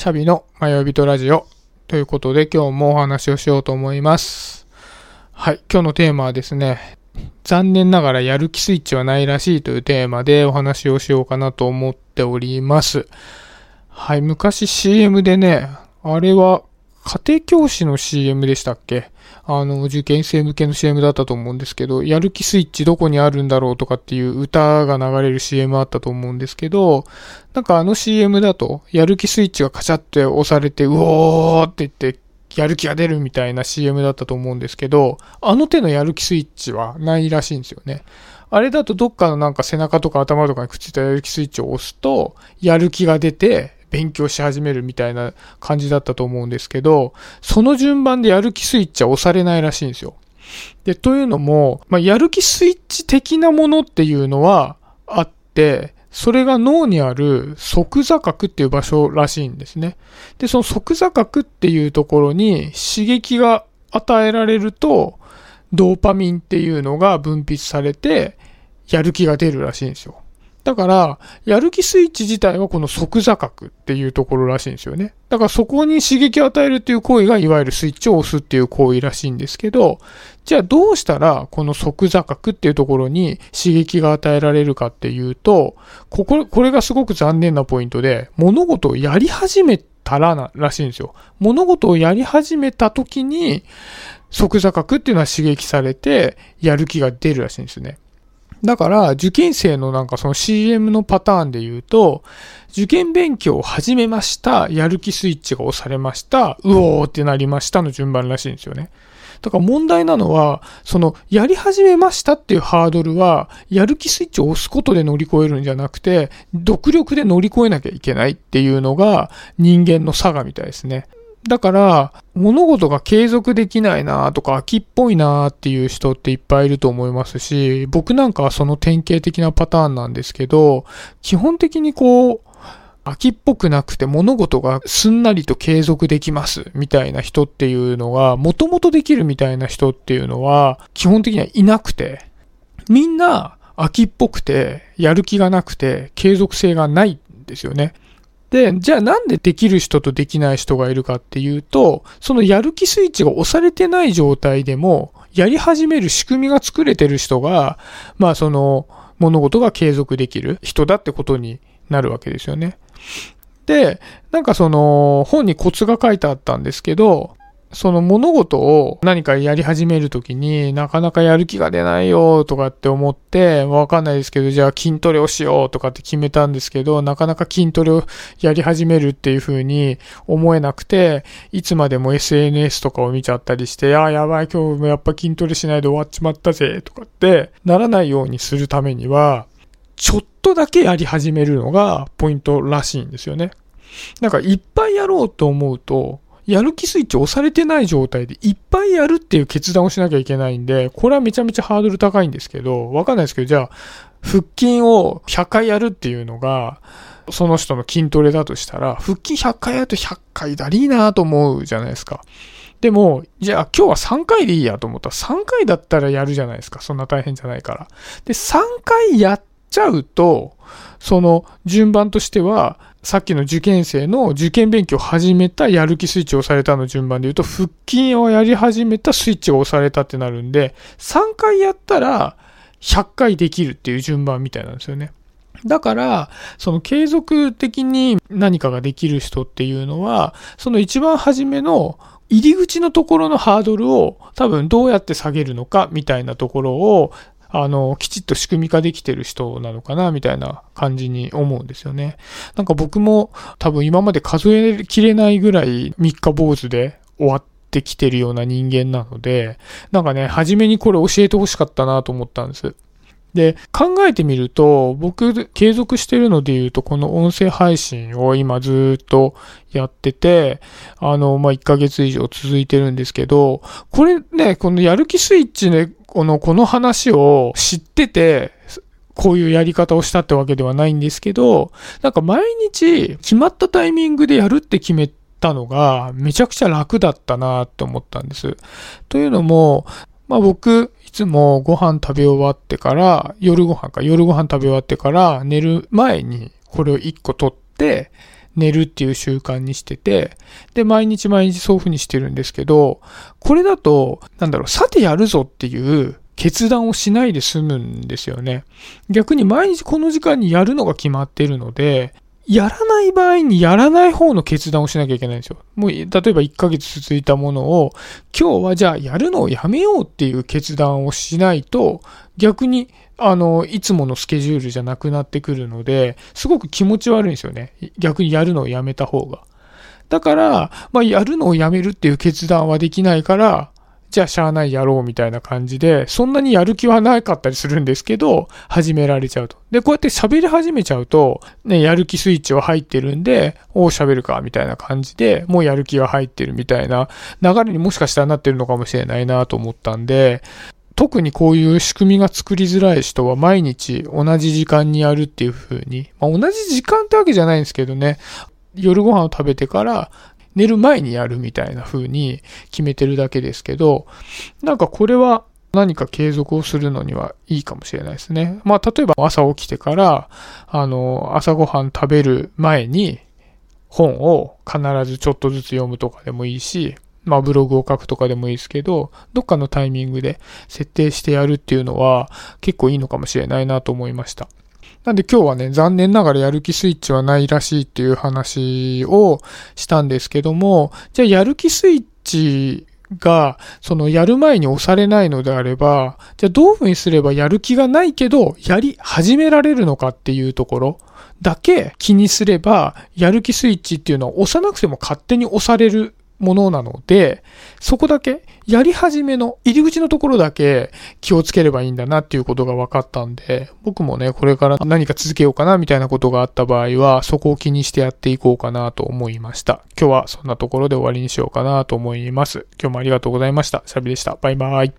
シャビの迷い人ラジオということで今日もお話をしようと思います。はい、今日のテーマはですね、残念ながらやる気スイッチはないらしいというテーマでお話をしようかなと思っております。はい、昔 CM でね、あれは家庭教師の CM でしたっけ？あの、受験生向けの CM だったと思うんですけど、やる気スイッチどこにあるんだろうとかっていう歌が流れる CM あったと思うんですけど、なんかあの CM だと、やる気スイッチがカチャって押されて、うおーって言って、やる気が出るみたいな CM だったと思うんですけど、あの手のやる気スイッチはないらしいんですよね。あれだとどっかのなんか背中とか頭とかにくっついたやる気スイッチを押すと、やる気が出て、勉強し始めるみたいな感じだったと思うんですけど、その順番でやる気スイッチは押されないらしいんですよ。で、というのも、まあ、やる気スイッチ的なものっていうのはあって、それが脳にある側座角っていう場所らしいんですね。で、その側座角っていうところに刺激が与えられると、ドーパミンっていうのが分泌されて、やる気が出るらしいんですよ。だから、やる気スイッチ自体はこの側座角っていうところらしいんですよね。だからそこに刺激を与えるっていう行為がいわゆるスイッチを押すっていう行為らしいんですけど、じゃあどうしたらこの側座角っていうところに刺激が与えられるかっていうと、ここ、これがすごく残念なポイントで、物事をやり始めたらな、らしいんですよ。物事をやり始めた時に、側座角っていうのは刺激されて、やる気が出るらしいんですよね。だから、受験生のなんかその CM のパターンで言うと、受験勉強を始めました、やる気スイッチが押されました、うおーってなりましたの順番らしいんですよね。だから問題なのは、その、やり始めましたっていうハードルは、やる気スイッチを押すことで乗り越えるんじゃなくて、独力で乗り越えなきゃいけないっていうのが人間の差がみたいですね。だから、物事が継続できないなとか、秋っぽいなっていう人っていっぱいいると思いますし、僕なんかはその典型的なパターンなんですけど、基本的にこう、秋っぽくなくて物事がすんなりと継続できますみたいな人っていうのが、もともとできるみたいな人っていうのは、基本的にはいなくて、みんな秋っぽくて、やる気がなくて、継続性がないんですよね。で、じゃあなんでできる人とできない人がいるかっていうと、そのやる気スイッチが押されてない状態でも、やり始める仕組みが作れてる人が、まあその物事が継続できる人だってことになるわけですよね。で、なんかその本にコツが書いてあったんですけど、その物事を何かやり始めるときになかなかやる気が出ないよとかって思って、わかんないですけど、じゃあ筋トレをしようとかって決めたんですけど、なかなか筋トレをやり始めるっていう風に思えなくて、いつまでも SNS とかを見ちゃったりして、ああ、やばい、今日もやっぱ筋トレしないで終わっちまったぜとかってならないようにするためには、ちょっとだけやり始めるのがポイントらしいんですよね。なんかいっぱいやろうと思うと、やる気スイッチ押されてない状態でいっぱいやるっていう決断をしなきゃいけないんで、これはめちゃめちゃハードル高いんですけど、わかんないですけど、じゃあ、腹筋を100回やるっていうのが、その人の筋トレだとしたら、腹筋100回やると100回だりーなと思うじゃないですか。でも、じゃあ今日は3回でいいやと思ったら、3回だったらやるじゃないですか。そんな大変じゃないから。で、3回やっちゃうと、その順番としては、さっきの受験生の受験勉強を始めたやる気スイッチを押されたの順番で言うと、腹筋をやり始めたスイッチが押されたってなるんで、3回やったら100回できるっていう順番みたいなんですよね。だから、その継続的に何かができる人っていうのは、その一番初めの入り口のところのハードルを多分どうやって下げるのかみたいなところをあの、きちっと仕組み化できてる人なのかな、みたいな感じに思うんですよね。なんか僕も多分今まで数えきれないぐらい三日坊主で終わってきてるような人間なので、なんかね、初めにこれ教えてほしかったなと思ったんです。で、考えてみると、僕、継続してるので言うと、この音声配信を今ずっとやってて、あの、まあ、1ヶ月以上続いてるんですけど、これね、このやる気スイッチね、この、この話を知ってて、こういうやり方をしたってわけではないんですけど、なんか毎日決まったタイミングでやるって決めたのがめちゃくちゃ楽だったなって思ったんです。というのも、まあ僕、いつもご飯食べ終わってから、夜ご飯か、夜ご飯食べ終わってから寝る前にこれを1個取って、寝るっていう習慣にしてて、で、毎日毎日そういう風にしてるんですけど、これだと、なんだろう、さてやるぞっていう決断をしないで済むんですよね。逆に毎日この時間にやるのが決まってるので、やらない場合にやらない方の決断をしなきゃいけないんですよ。もう、例えば1ヶ月続いたものを、今日はじゃあやるのをやめようっていう決断をしないと、逆に、あの、いつものスケジュールじゃなくなってくるので、すごく気持ち悪いんですよね。逆にやるのをやめた方が。だから、まあ、やるのをやめるっていう決断はできないから、じゃあしゃあないやろうみたいな感じで、そんなにやる気はなかったりするんですけど、始められちゃうと。で、こうやって喋り始めちゃうと、ね、やる気スイッチは入ってるんで、おう喋るか、みたいな感じで、もうやる気が入ってるみたいな流れにもしかしたらなってるのかもしれないなと思ったんで、特にこういう仕組みが作りづらい人は毎日同じ時間にやるっていう風に、まあ、同じ時間ってわけじゃないんですけどね、夜ご飯を食べてから寝る前にやるみたいな風に決めてるだけですけど、なんかこれは何か継続をするのにはいいかもしれないですね。まあ、例えば朝起きてから、あの、朝ごはん食べる前に本を必ずちょっとずつ読むとかでもいいし、まあ、ブログを書くとかでもいいですけど、どっかのタイミングで設定してやるっていうのは結構いいのかもしれないなと思いました。なんで今日はね、残念ながらやる気スイッチはないらしいっていう話をしたんですけども、じゃあやる気スイッチが、そのやる前に押されないのであれば、じゃあどういうふうにすればやる気がないけど、やり始められるのかっていうところだけ気にすれば、やる気スイッチっていうのは押さなくても勝手に押されるものなので、そこだけ、やり始めの入り口のところだけ気をつければいいんだなっていうことが分かったんで、僕もね、これから何か続けようかなみたいなことがあった場合は、そこを気にしてやっていこうかなと思いました。今日はそんなところで終わりにしようかなと思います。今日もありがとうございました。シャビでした。バイバイ。